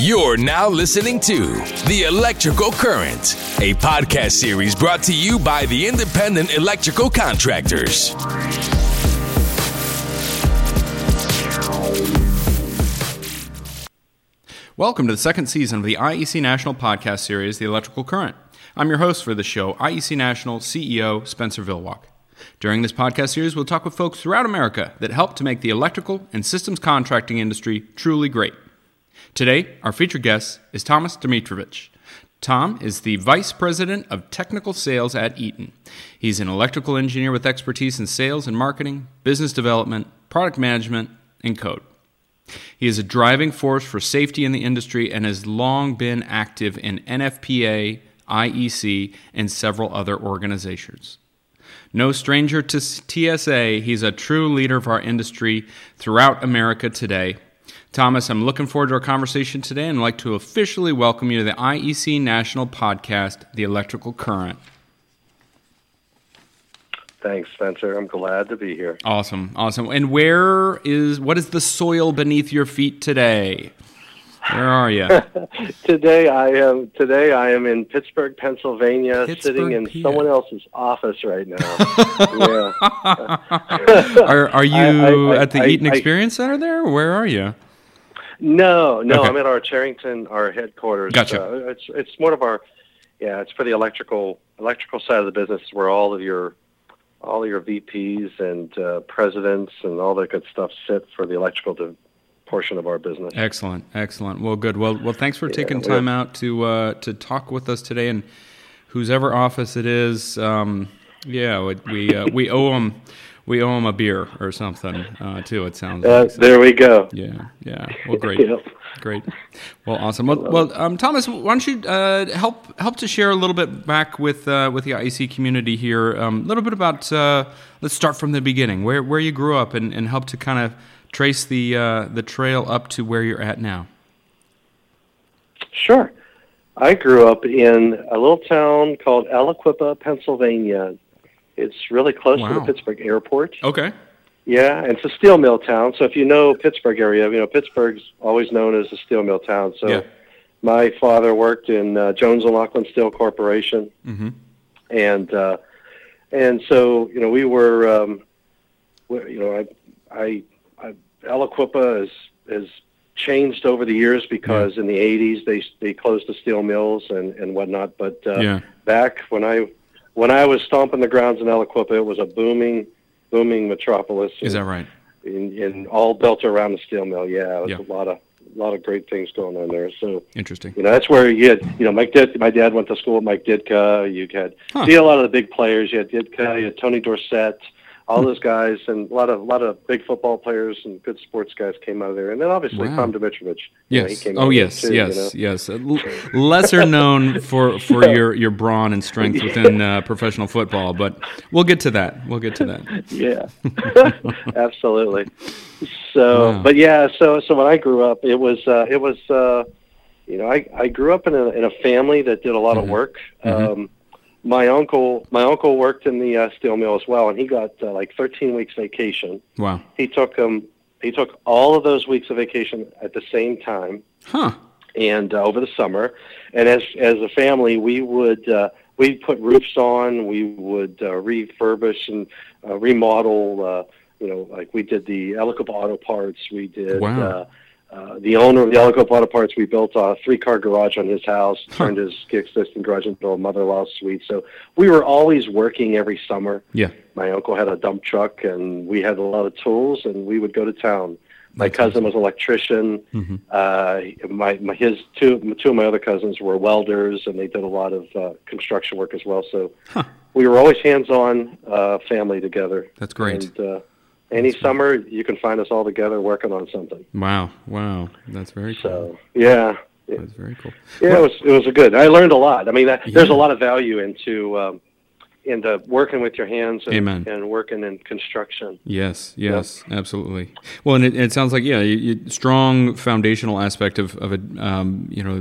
You're now listening to The Electrical Current, a podcast series brought to you by the Independent Electrical Contractors. Welcome to the second season of the IEC National podcast series, The Electrical Current. I'm your host for the show, IEC National CEO Spenser Villwock. During this podcast series, we'll talk with folks throughout America that help to make the electrical and systems contracting industry truly great. Today, our featured guest is Thomas Domitrovich. Tom is the Vice President of Technical Sales at Eaton. He's an electrical engineer with expertise in sales and marketing, business development, product management, and code. He is a driving force for safety in the industry and has long been active in NFPA, IEC, and several other organizations. No stranger to TSA, he's a true leader of our industry throughout America today. Thomas, I'm looking forward to our conversation today and I'd like to officially welcome you to the IEC National Podcast, The Electrical Current. Thanks, Spenser. I'm glad to be here. Awesome, awesome. And where is what is the soil beneath your feet today? Where are you? today I am today I am in Pittsburgh, Pennsylvania, Pittsburgh, sitting in PA. someone else's office right now. yeah. Are, are you I- I- at the Eaton Experience Center there? Where are you? No, no, Okay. I'm at our Cherrington, our headquarters. Gotcha. Uh, it's it's more of our yeah, it's for the electrical electrical side of the business where all of your all of your VPs and uh, presidents and all that good stuff sit for the electrical de- portion of our business. Excellent, excellent. Well, good. Well, well, thanks for taking time out to uh, to talk with us today, and whosever office it is, um, yeah, we we, uh, we owe them we owe him a beer or something uh, too. It sounds Uh, like. So, there we go. yeah, yeah. Well, great. Great. Well, awesome. Well, well um, Thomas, why don't you uh, help help to share a little bit back with uh, with the IEC community here, um, a little bit about. Uh, let's start from the beginning, where where you grew up, and, and help to kind of trace the uh, the trail up to where you're at now. Sure. I grew up in a little town called Aliquippa, Pennsylvania. It's really close to the Pittsburgh airport. Okay. Yeah, and it's a steel mill town. So if you know Pittsburgh area, you know Pittsburgh's always known as a steel mill town. So Yeah. my father worked in uh, Jones and Laughlin Steel Corporation, Mm-hmm. and uh, and so you know we were, um, we, you know, I, I, I Aliquippa has has changed over the years because in the '80s they they closed the steel mills and and whatnot. But uh, Yeah. back when I when I was stomping the grounds in Aliquippa, it was a booming booming metropolis. Is that right? in, in all built around the steel mill. Yeah, it was Yeah. a lot of a lot of great things going on there. So Interesting. you know that's where you had you know Mike Did my dad went to school with Mike Ditka. You had Huh. had a lot of the big players. You had Ditka, you had Tony Dorsett, all those guys, and a lot of a lot of big football players and good sports guys came out of there. And then obviously Wow. Tom Domitrovich. you know, he came out Oh, yes. too, yes. you know. Yes. L- lesser known for for your your brawn and strength within uh, professional football, but we'll get to that. We'll get to that. Yeah, absolutely. So, Wow. but yeah, so so when I grew up, it was uh, it was uh, you know I I grew up in a in a family that did a lot Mhm. of work. Mhm. Um, my uncle my uncle worked in the uh, steel mill as well, and he got uh, like 13 weeks vacation. Wow. He took um he took all of those weeks of vacation at the same time Huh. and uh, over the summer. And as as a family, we would uh, we put roofs on, we would uh, refurbish and uh, remodel. Uh, you know, like we did the Elicop Auto Parts. We did. Wow. Uh, uh, the owner of the Elicop Auto Parts, we built a three-car garage on his house, turned his existing garage into a mother-in-law suite. So we were always working every summer. Yeah. My uncle had a dump truck, and we had a lot of tools, and we would go to town. My That's cousin was an electrician. hmm Uh, my, my his two two of my other cousins were welders, and they did a lot of uh, construction work as well. So Huh. we were always hands-on uh, family together. That's great. And uh, any summer, you can find us all together working on something. Wow. Wow. That's very cool. So yeah, yeah, That's very cool. yeah, it was it was a good. I learned a lot. I mean, that, there's a lot of value into um, into working with your hands and, Amen. and working in construction. Yes, yes, absolutely. Well, and it, it sounds like yeah, you, you, strong foundational aspect of of a um, you know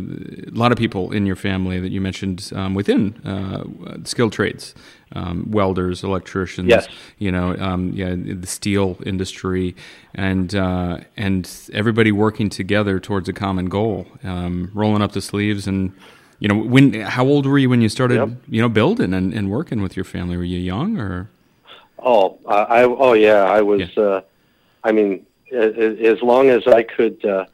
a lot of people in your family that you mentioned um, within uh, skilled trades, um, welders, electricians. Yes. You know, um, yeah, the steel industry, and uh, and everybody working together towards a common goal, um, rolling up the sleeves and. You know, when how old were you when you started? Yep. You know, building and, and working with your family. Were you young or? Oh, I, I oh yeah, I was. Uh, I mean, as, long as I could uh,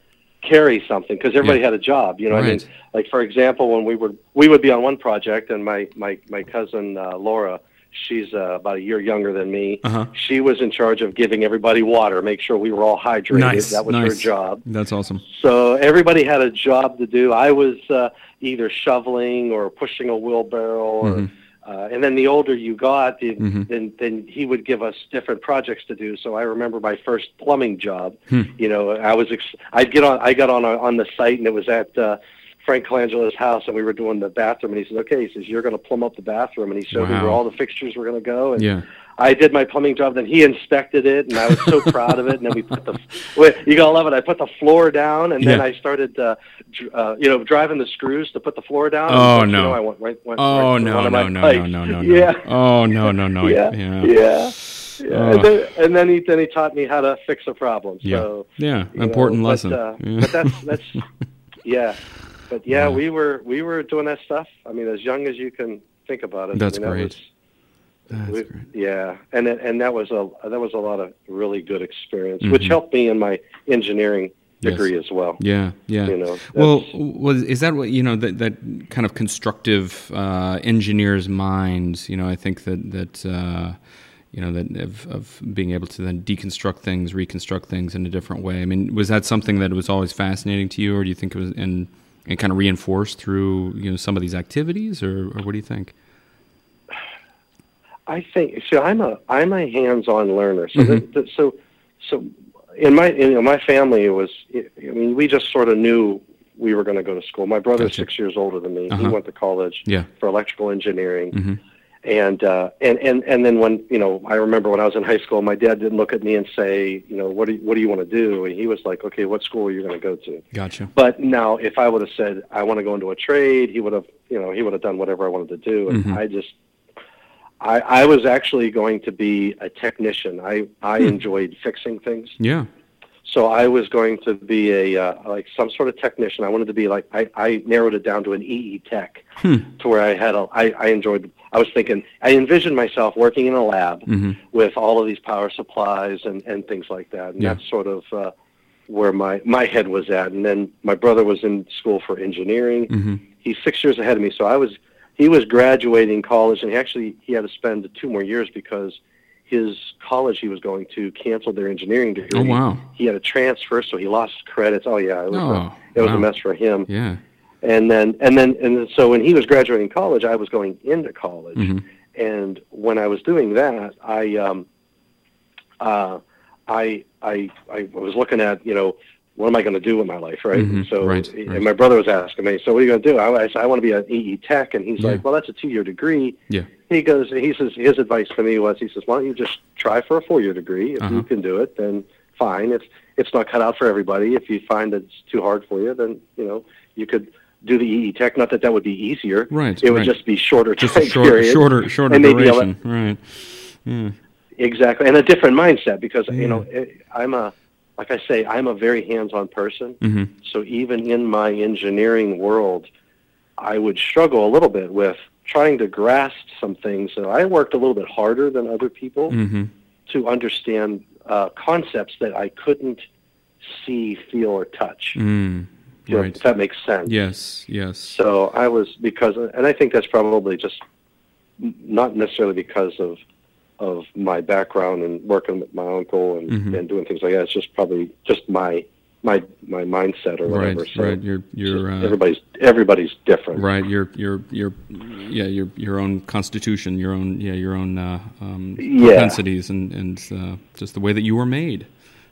carry something, because everybody Yeah. had a job. You know, I mean, like for example, when we would we would be on one project, and my my my cousin uh, Laura, she's uh, about a year younger than me. Uh-huh. She was in charge of giving everybody water, make sure we were all hydrated. Nice. That was her job. That's awesome. So everybody had a job to do. I was uh, either shoveling or pushing a wheelbarrow, or, Mhm. uh, and then the older you got, the, Mhm. then then he would give us different projects to do. So I remember my first plumbing job. Hmm. You know, I was ex- I'd get on I got on a, on the site, and it was at uh, Frank Colangelo's house, and we were doing the bathroom. And he said, "Okay," he says, "You're going to plumb up the bathroom," and he showed me where all the fixtures were going to go. And Yeah. I did my plumbing job. Then he inspected it, and I was so proud of it. And then we put the you gotta love it. I put the floor down, and then Yeah. I started, uh, dr- uh, you know, driving the screws to put the floor down. Oh, and, you no. know, I went, right, went Oh right no no no no no no no. Yeah, Oh no no no. yeah, Yeah. yeah. yeah. Oh. And, then, and then he then he taught me how to fix a problem. Yeah. So Yeah. know, Important but, lesson. uh, Yeah. But that's that's yeah, but yeah, Yeah. we were we were doing that stuff. I mean, as young as you can think about it. That's I mean, that great. was- That's great. Yeah, and and that was a that was a lot of really good experience, which Mhm. helped me in my engineering Yes. degree as well. Yeah, yeah. You know, well, was is that what you know that that kind of constructive uh, engineer's mind? You know, I think that that uh, you know that of, of being able to then deconstruct things, reconstruct things in a different way. I mean, was that something that was always fascinating to you, or do you think it was and and kind of reinforced through you know some of these activities, or, or what do you think? I think so. I'm a I'm a hands-on learner. So Mhm. that, that, so so in my in, you know, my family it was. I mean, we just sort of knew we were going to go to school. My brother's Gotcha. six years older than me. He Uh-huh. went to college Yeah. for electrical engineering. hmm and uh, and and and then when you know, I remember when I was in high school, my dad didn't look at me and say, you know, what do you, what do you want to do? And he was like, okay, what school are you going to go to? Gotcha. But now, if I would have said I want to go into a trade, he would have, you know, he would have done whatever I wanted to do. And Mhm. I just, I, I was actually going to be a technician. I, I Hmm. enjoyed fixing things, Yeah. so I was going to be a uh, like some sort of technician. I wanted to be like I, I narrowed it down to an EE tech, Hmm. to where I had a, I, I enjoyed. I was thinking, I envisioned myself working in a lab hmm with all of these power supplies and, and things like that. And Yeah. that's sort of uh, where my, my head was at. And then my brother was in school for engineering. hmm He's six years ahead of me. So I was, he was graduating college and he actually, he had to spend two more years because his college he was going to canceled their engineering degree. Oh wow. He had a transfer, so he lost credits. Oh yeah, it was, Oh, a, it was wow. a mess for him. Yeah. And then, and then, and then, so when he was graduating college, I was going into college. hmm And when I was doing that, I, um, uh, I, I, I was looking at, you know, what am I going to do with my life, right? Mhm, so, right, and right. my brother was asking me, so what are you going to do? I, I said, I want to be an EE tech, and he's Yeah. like, well, that's a two-year degree. Yeah. He goes, he says, his advice to me was, he says, why don't you just try for a four-year degree? If Uh-huh. you can do it, then fine. It's it's not cut out for everybody. If you find that it's too hard for you, then you know you could do the EE tech. Not that that would be easier. Right, It would right. just be shorter Just a time short, period. shorter, shorter and maybe duration. Right. Yeah. Exactly, and a different mindset because Yeah. you know it, I'm a like I say I'm a very hands-on person. hmm So even in my engineering world, I would struggle a little bit with trying to grasp some things. So I worked a little bit harder than other people hmm to understand uh, concepts that I couldn't see, feel, or touch. Mm. You know, Right. If that makes sense. Yes. Yes. So I was because, and I think that's probably just not necessarily because of of my background and working with my uncle and, Mhm. and doing things like that. It's just probably just my my my mindset or Right. whatever. So Right. You're. You're. Uh, everybody's everybody's different. Right, your your your yeah your your own constitution, your own yeah your own uh, um, Yeah. propensities, and and uh, just the way that you were made.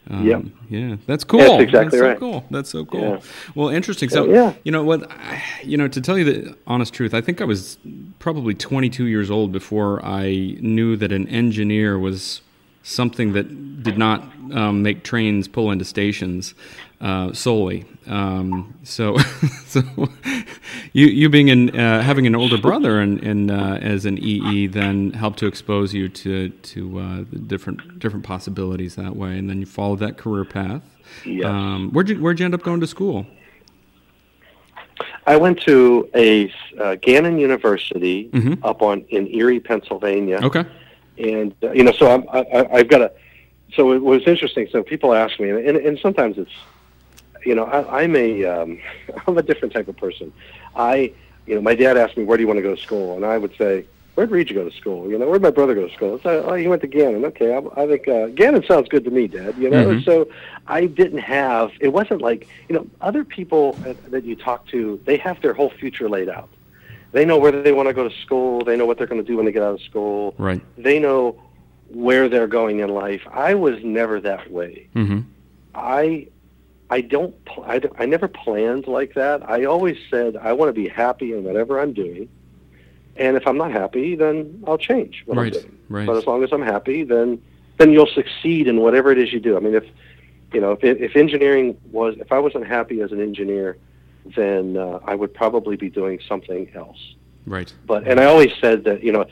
Um, Yep. Yeah, that's cool. That's exactly so right. cool. That's so cool. Yeah. Well, interesting. So, yeah. you know what? I- You know, to tell you the honest truth, I think I was probably 22 years old before I knew that an engineer was something that did not um, make trains pull into stations uh, solely. Um, so, so you you being in uh, having an older brother and, and uh, as an EE then helped to expose you to to uh, the different different possibilities that way, and then you followed that career path. Um, where'd you where'd you end up going to school? I went to a uh, Gannon University Mhm. up on in Erie, Pennsylvania. Okay. And uh, you know, so I'm, I, I- I've got a. So it was interesting. So people ask me, and, and sometimes it's, you know, I, I'm a, um, I'm a different type of person. I, you know, my dad asked me, "Where do you want to go to school?" And I would say, "Where'd Reggie go to school?" You know, where'd my brother go to school? Like, oh, he went to Gannon. Okay, I, I think uh, Gannon sounds good to me, Dad. You know, Mhm. so I didn't have. It wasn't like you know, other people that you talk to, they have their whole future laid out. They know where they want to go to school. They know what they're going to do when they get out of school Right. they know where they're going in life. I was never that way. Mm-hmm. I I don't I, I never planned like that. I always said I want to be happy in whatever I'm doing. And if I'm not happy, then I'll change what Right, I'm doing. right. But as long as I'm happy, then then you'll succeed in whatever it is you do. I mean, if you know, if if engineering was if I wasn't happy as an engineer, then uh, I would probably be doing something else Right. but and I always said that you know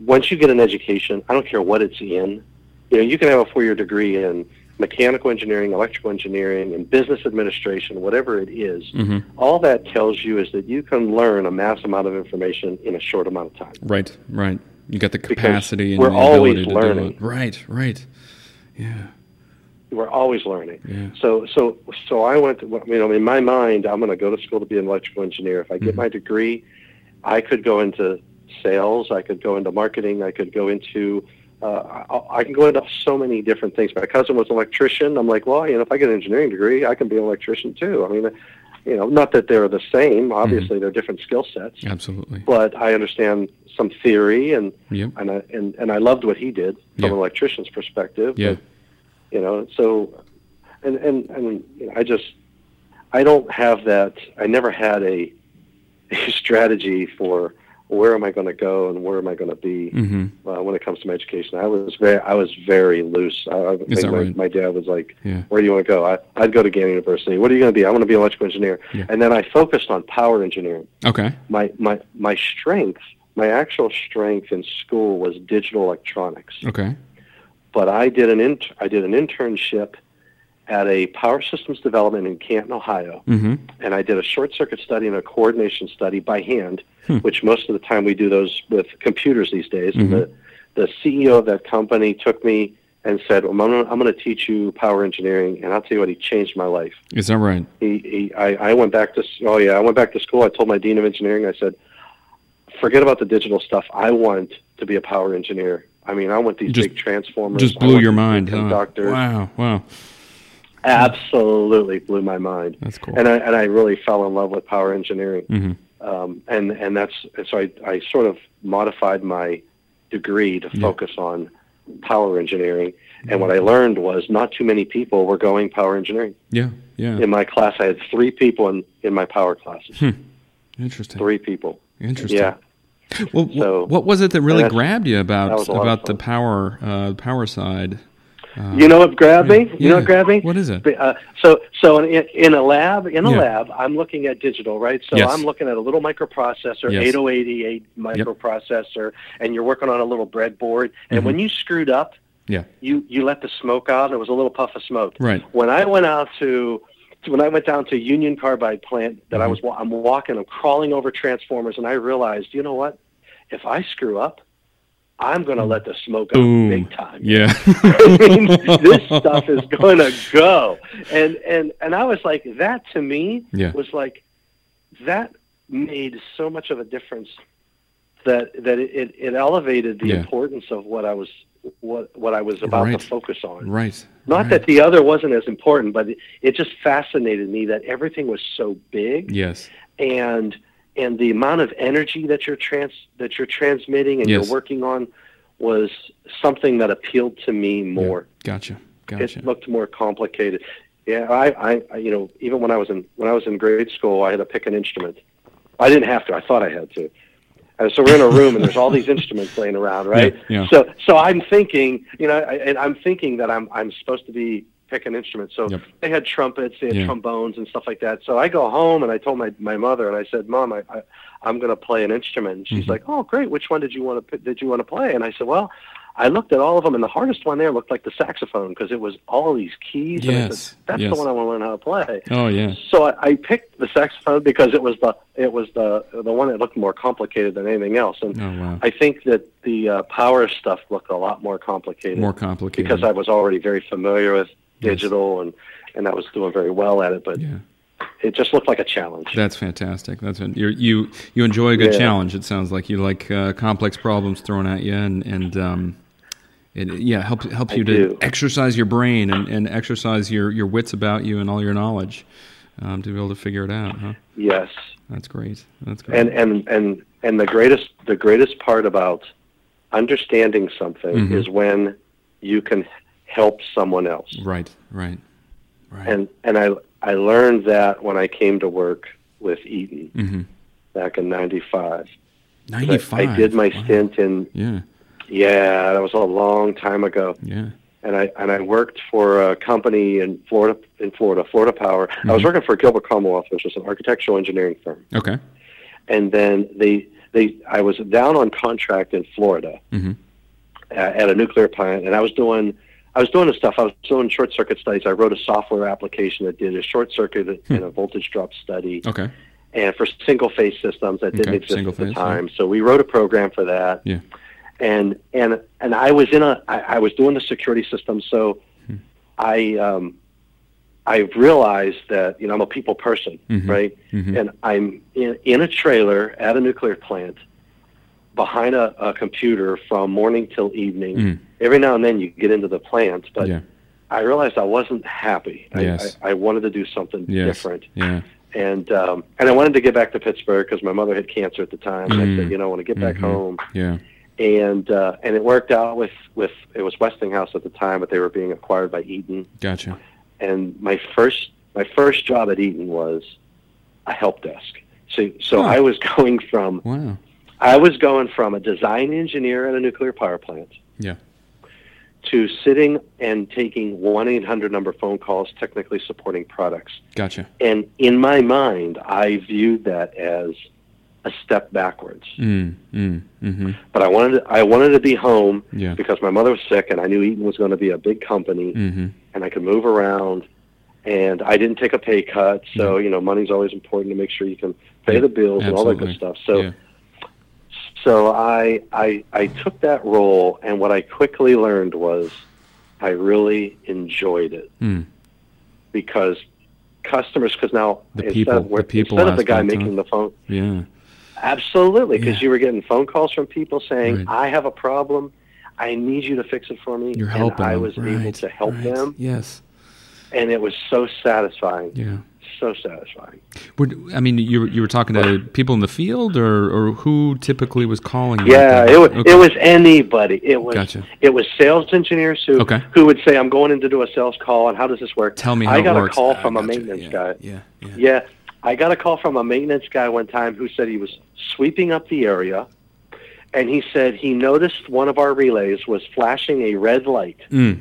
once you get an education, I don't care what it's in. You know, you can have a four-year degree in mechanical engineering, electrical engineering, and business administration, whatever it is. Mm-hmm. All that tells you is that you can learn a mass amount of information in a short amount of time. Right. Right. You got the Because capacity and we're the always ability to learning. do it. Right. Right. Yeah. We're always learning. Yeah. So, so, so I went. To, you know, in my mind, I'm going to go to school to be an electrical engineer. If I get Mhm. my degree, I could go into sales. I could go into marketing. I could go into. Uh, I, I can go into so many different things. My cousin was an electrician. I'm like, well, you know, if I get an engineering degree, I can be an electrician too. I mean, you know, not that they're the same. Obviously, they're different skill sets. Absolutely. But I understand some theory, and Yep. and I and, and I loved what he did from Yeah. an electrician's perspective. Yeah. You know, so and and and you know, I just I don't have that. I never had a, a strategy for where am I going to go and where am I going to be Mm-hmm. uh, when it comes to my education. I was very I was very loose. I, I think my, right? my dad was like, Yeah. "Where do you want to go?" I, I'd go to Gannon University. What are you going to be? I want to be an electrical engineer. Yeah. And then I focused on power engineering Okay. my my my strength, my actual strength in school was digital electronics. Okay. But I did an int- I did an internship at a power systems development in Canton, Ohio, Mm-hmm. and I did a short circuit study and a coordination study by hand, Hmm. which most of the time we do those with computers these days. Mhm. And the the CEO of that company took me and said, well, "I'm going I'm to teach you power engineering," and I'll tell you what, he changed my life Is that right? he, he I, I went back to oh yeah I went back to school I told my dean of engineering I said forget about the digital stuff I want to be a power engineer I mean I want these Just- big transformers Just blew your mind. big Huh? conductors Wow. Wow. absolutely blew my mind That's cool. and I and I really fell in love with power engineering Mm-hmm. um, and and that's so I I sort of modified my degree to Yeah. focus on power engineering and what I learned was not too many people were going power engineering Yeah. Yeah. in my class I had three people in in my power classes Interesting. three people Interesting. Yeah. Well, So- what was it that really grabbed you about was a lot of about the power uh, power side? Uh, You know what grabbed me? You yeah. know what grabbed me? What is it? Uh, so, so in, in a lab, in a Yeah. lab, I'm looking at digital, right? So Yes. I'm looking at a little microprocessor, Yes. 8088 microprocessor, and you're working on a little breadboard. And Mhm. when you screwed up, Yeah. you you let the smoke out, and it was a little puff of smoke. Right. When I went out to when I went down to Union Carbide plant, that I Mhm. was wa- I'm walking, I'm crawling over transformers, and I realized, you know what? If I screw up, I'm going to let the smoke out Boom. big time. Yeah. I mean, this stuff is going to go. And and and I was like, that to me Yeah. was like, that made so much of a difference that that it, it, it elevated the Yeah. importance of what I was what what I was about Right. to focus on. Right. Not right. that the other wasn't as important, but it, just fascinated me that everything was so big Yes. and and the amount of energy that you're trans that you're transmitting and Yes. you're working on was something that appealed to me more. Gotcha. Gotcha. it looked more complicated. Yeah, I, I, you know, even when I was in when I was in grade school, I had to pick an instrument. I didn't have to. I thought I had to. And so we're in a room, and there's all these instruments laying around, right? Yeah, yeah. So, so I'm thinking, you know, I, and I'm thinking that I'm I'm supposed to be picking instruments. So Yep. they had trumpets, they had Yeah. trombones, and stuff like that. So I go home and I told my my mother, and I said, Mom, I, I I'm going to play an instrument. And she's Mhm. like, Oh, great. Which one did you want to did you want to play? And I said, Well. I looked at all of them, and the hardest one there looked like the saxophone because it was all these keys. and I Yes, said, That's yes. the one I want to learn how to play. Oh yeah. So I, I picked the saxophone because it was the it was the the one that looked more complicated than anything else. And Oh wow. I think that the uh, power stuff looked a lot more complicated More complicated. because I was already very familiar with Yes. digital and and I was doing very well at it. But Yeah. it just looked like a challenge. That's fantastic. That's you're, you you enjoy a good Yeah. challenge. It sounds like you like uh, complex problems thrown at you, and and um, it yeah helps helps I you to do. exercise your brain and, and exercise your, your wits about you and all your knowledge um, to be able to figure it out. Huh? yes, That's great. That's great. and and and and the greatest the greatest part about understanding something Mhm. is when you can help someone else. right. Right. Right. And and I I learned that when I came to work with Eaton mm-hmm. back in '95. Ninety five. I did my stint in Yeah. Yeah, that was a long time ago, Yeah. and I and I worked for a company in Florida in Florida, Florida Power. I was Mhm. working for Gilbert Commonwealth, which was an architectural engineering firm, Okay. and then they they I was down on contract in Florida Mm-hmm. at, a nuclear plant, and I was doing. I was doing the stuff. I was doing short circuit studies. I wrote a software application that did a short circuit and a voltage drop study. Okay. and for single phase systems that didn't Okay, exist single at the phase, time. So we wrote a program for that. Yeah. And and and I was in a I, I was doing the security system, so Hmm. I um I realized that you know I'm a people person, Mhm. right? Mhm. And I'm in, in a trailer at a nuclear plant behind a, a computer from morning till evening. Mm. Every now and then you get into the plant, but yeah. I realized I wasn't happy. Yes. I, I, I wanted to do something Yes. different Yeah. and um, and I wanted to get back to Pittsburgh because my mother had cancer at the time. And I Mm. said, you know, I want to get back Mhm. home, Yeah. And uh, and it worked out with with it was Westinghouse at the time, but they were being acquired by Eaton. Gotcha. And my first my first job at Eaton was a help desk. So so Huh. I was going from Wow. I was going from a design engineer at a nuclear power plant Yeah. to sitting and taking one eight hundred number phone calls, technically supporting products. Gotcha. And in my mind, I viewed that as a step backwards. Mm. Mm. Mm-hmm. But I wanted to, I wanted to be home Yeah. because my mother was sick, and I knew Eaton was going to be a big company, Mm-hmm. and I could move around. And I didn't take a pay cut, so you know money's always important to make sure you can pay the bills and all that good stuff. So yeah. so I, I I took that role, and what I quickly learned was I really enjoyed it Mm. because customers, because now The instead people- of, the people instead of the guy making the phone, Yeah. Absolutely, because Yeah. you were getting phone calls from people saying, Right. "I have a problem, I need you to fix it for me," You're and helping I was right. able to help right. them, Yes. and it was so satisfying, Yeah. so satisfying. Would, I mean, you were, you were talking to people in the field, or, or who typically was calling you? Yeah, it was Okay. it was anybody. It was Gotcha. it was sales engineers who Okay. who would say, "I'm going in to do a sales call, and how does this work?" Tell me how I it got a call Ah, from a gotcha. maintenance yeah. guy. Yeah. Yeah. Yeah, I got a call from a maintenance guy one time who said he was sweeping up the area, and he said he noticed one of our relays was flashing a red light, Mm.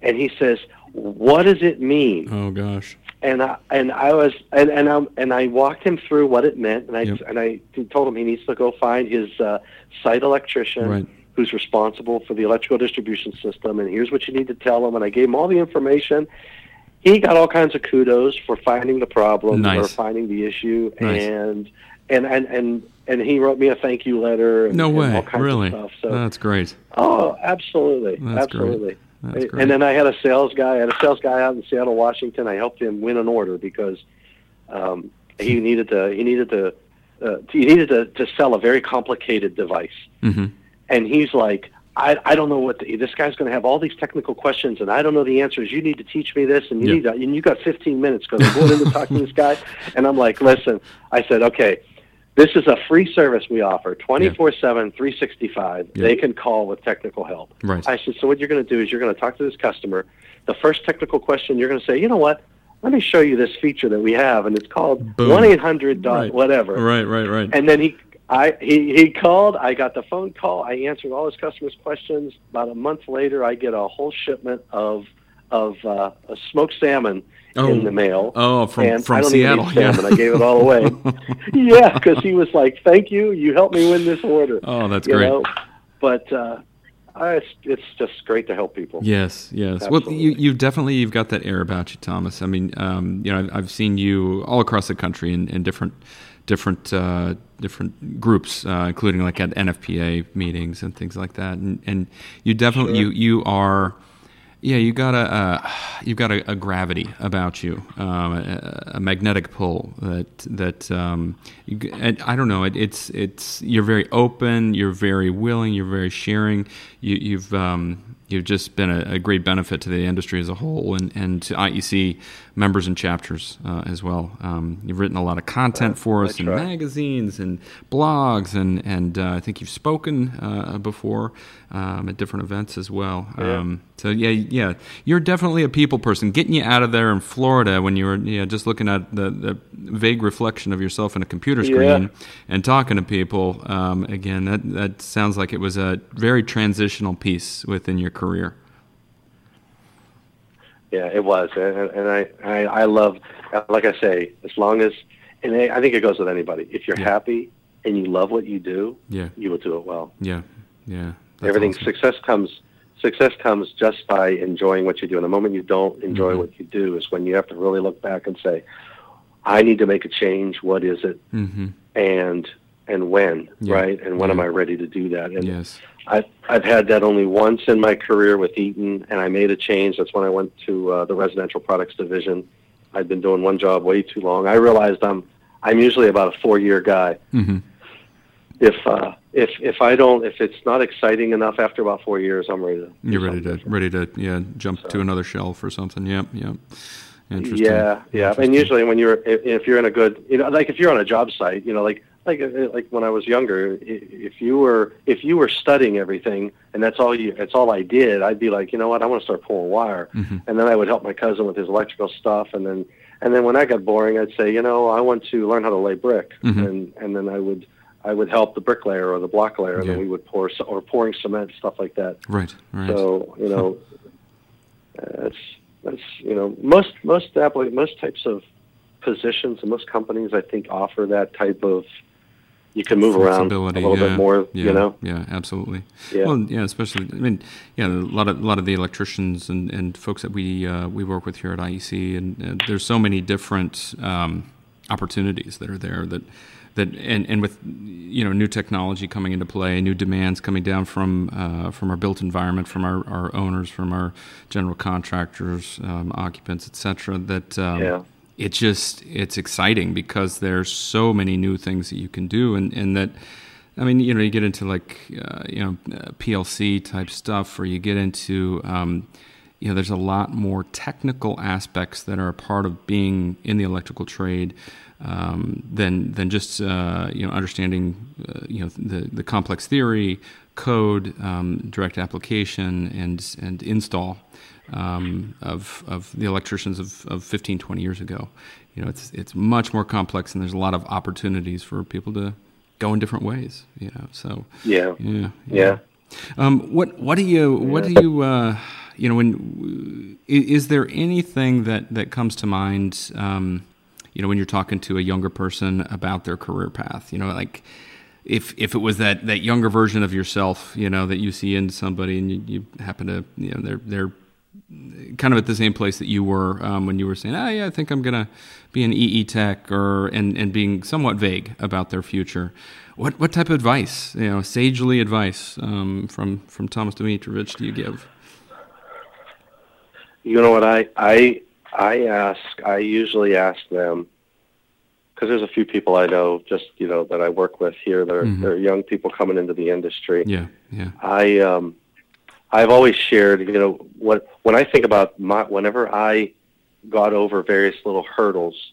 and he says, "What does it mean?" Oh gosh. And I and I was and and I and I walked him through what it meant, and I Yep. and I told him he needs to go find his uh, site electrician Right. who's responsible for the electrical distribution system, and here's what you need to tell him. And I gave him all the information. He got all kinds of kudos for finding the problem or finding the issue, Nice. and and and and and he wrote me a thank you letter. And, No way. all kinds Really? of stuff. So That's great. Oh, absolutely, That's great. absolutely. That's great. And then I had a sales guy. I had a sales guy out in Seattle, Washington. I helped him win an order because um, he needed to. He needed to. Uh, he needed to, to sell a very complicated device, hmm and he's like, I, I don't know what the, this guy's going to have all these technical questions, and I don't know the answers. You need to teach me this, and you need to, and you got 15 minutes because I'm going in to talk to this guy, and I'm like, listen, I said, okay, this is a free service we offer, 24/7, 365. Yeah. They can call with technical help. Right. I said, so what you're going to do is you're going to talk to this customer. the first technical question, you're going to say, you know what? Let me show you this feature that we have, and it's called one eight hundred dot Right. whatever. Right, right, right. And then he, I, he, he called. I got the phone call. I answered all his customers' questions. About a month later, I get a whole shipment of of uh, a smoked salmon Oh. in the mail. Oh, from- and from I don't Seattle, Even yeah. salmon. I gave it all away. yeah, because he was like, "Thank you. You helped me win this order." oh, that's you great. know? But uh, I, it's, it's just great to help people. Yes, yes. Well, you you definitely you've got that air about you, Thomas. I mean, um, you know, I've, I've seen you all across the country in, in different different uh, different groups, uh, including like at NFPA meetings and things like that. And and you definitely you you are. Yeah, you got a uh, you've got a, a gravity about you, um, a, a magnetic pull that that um, you, and I don't know. It, it's it's you're very open, you're very willing, you're very sharing. You, you've um, you've just been a, a great benefit to the industry as a whole, and, and to IEC members and chapters uh, as well. Um, you've written a lot of content for us in magazines and blogs, and and uh, I think you've spoken uh, before um, at different events as well. Um, so yeah, yeah, you're definitely a people person. Getting you out of there in Florida when you were yeah, just looking at the, the vague reflection of yourself in a computer screen Yeah. and talking to people. Um, again, that that sounds like it was a very transitional piece within your career. Yeah, it was, and, and I, I, I love, like I say, as long as, and I think it goes with anybody. If you're Yeah. happy and you love what you do, Yeah, you will do it well. yeah, yeah. Everything awesome. success comes, success comes just by enjoying what you do. And the moment you don't enjoy Mhm. what you do is when you have to really look back and say, I need to make a change. What is it, Mm-hmm. and and when, Yeah. right? And when am I ready to do that? And Yes. I've I've had that only once in my career with Eaton, and I made a change. That's when I went to uh, the residential products division. I'd been doing one job way too long. I realized I'm I'm usually about a four year guy. Mm-hmm. If uh, if if I don't if it's not exciting enough after about four years, I'm ready to. You're ready to ready to yeah jump to another shelf or something. Yep, yep. Interesting. Yeah, yeah. And usually when you're if, if you're in a good, you know, like if you're on a job site, you know, like like like when I was younger, if you were if you were studying everything and that's all you that's all I did, I'd be like, you know what, I want to start pulling wire, Mhm. and then I would help my cousin with his electrical stuff, and then and then when I got boring, I'd say, you know, I want to learn how to lay brick, Mhm. and and then I would. I would help the bricklayer or the block layer, and Yeah. then we would pour or pouring cement, stuff like that. Right, right. So you know, that's that's you know most most most types of positions and most companies I think offer that type of you can move around a little yeah, bit more. Yeah, You know, yeah, absolutely. Yeah. Well, yeah, especially. I mean, yeah, a lot of a lot of the electricians and, and folks that we uh, we work with here at IEC, and, and there's so many different um, opportunities that are there that that and, and with you know new technology coming into play, new demands coming down from uh, from our built environment, from our, our owners, from our general contractors, um, occupants, etc. That um, Yeah. It just it's exciting because there's so many new things that you can do and, and that I mean you know you get into like uh, you know uh, PLC type stuff or you get into um, you know there's a lot more technical aspects that are a part of being in the electrical trade um, than than just uh, you know understanding uh, you know the the complex theory code um, direct application and and install um, of of the electricians of, of 15, 20 years ago. You know, it's it's much more complex, and there's a lot of opportunities for people to go in different ways. You know, so yeah, yeah, yeah. Um, what what do you what do you uh, you know when is there anything that that comes to mind? Um, you know, when you're talking to a younger person about their career path, you know, like if if it was that that younger version of yourself, you know, that you see in somebody, and you, you happen to, you know, they're they're kind of at the same place that you were um, when you were saying, "Oh, yeah, I think I'm gonna be an EE tech," or and and being somewhat vague about their future. What what type of advice, you know, sagely advice um, from from Thomas Domitrovich do you give? You know what I I I ask I usually ask them because there's a few people I know just you know that I work with here. They're Mhm. they're young people coming into the industry. Yeah, yeah, I um, I've always shared, you know, what when I think about my whenever I got over various little hurdles,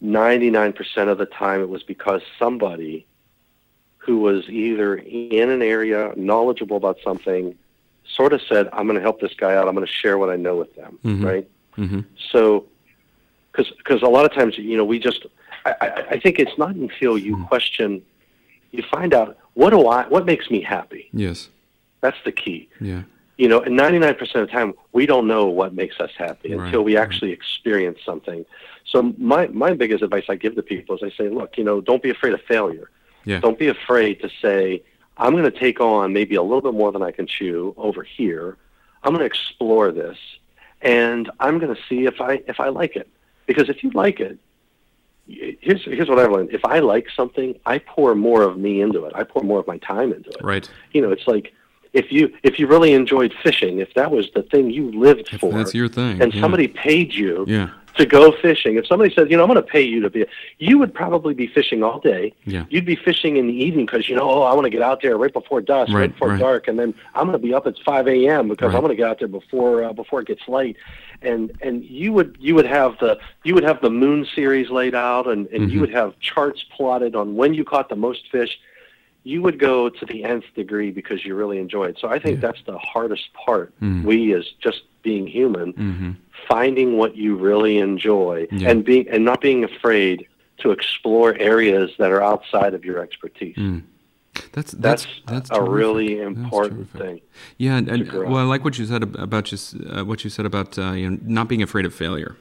ninety nine percent of the time it was because somebody who was either in an area knowledgeable about something sort of said, "I'm going to help this guy out. I'm going to share what I know with them." Mhm. Right. Mm-hmm. So, because a lot of times, you know, we just, I, I, I think it's not until you question, you find out what do I, what makes me happy. Yes. That's the key. Yeah. You know, and 99% of the time, we don't know what makes us happy Right, until we right. actually experience something. So my my biggest advice I give to people is I say, look, you know, don't be afraid of failure. Yeah. Don't be afraid to say, I'm going to take on maybe a little bit more than I can chew over here. I'm going to explore this, and I'm going to see if I if I like it. Because if you like it, here's here's what I've learned. If I like something, I pour more of me into it. I pour more of my time into it. Right. You know, it's like if you if you really enjoyed fishing, if that was the thing you lived If for, that's your thing. and yeah. somebody paid you Yeah. to go fishing. If somebody says, you know, I'm going to pay you to be, you would probably be fishing all day. Yeah. You'd be fishing in the evening because you know, oh, I want to get out there right before dusk, right, Right, before right. dark, and then I'm going to be up at 5 a.m. because Right. I'm going to get out there before uh, before it gets light. And and you would you would have the you would have the moon series laid out, and and Mm-hmm. you would have charts plotted on when you caught the most fish. You would go to the nth degree because you really enjoy it. So I think Yeah. that's the hardest part. Mm. We as just being human Mm-hmm. finding what you really enjoy Yeah. and being and not being afraid to explore areas that are outside of your expertise. Mm. That's That's, that's that's a really important thing. Yeah, and, and well, I like what you said about just uh, what you said about uh, you know not being afraid of failure.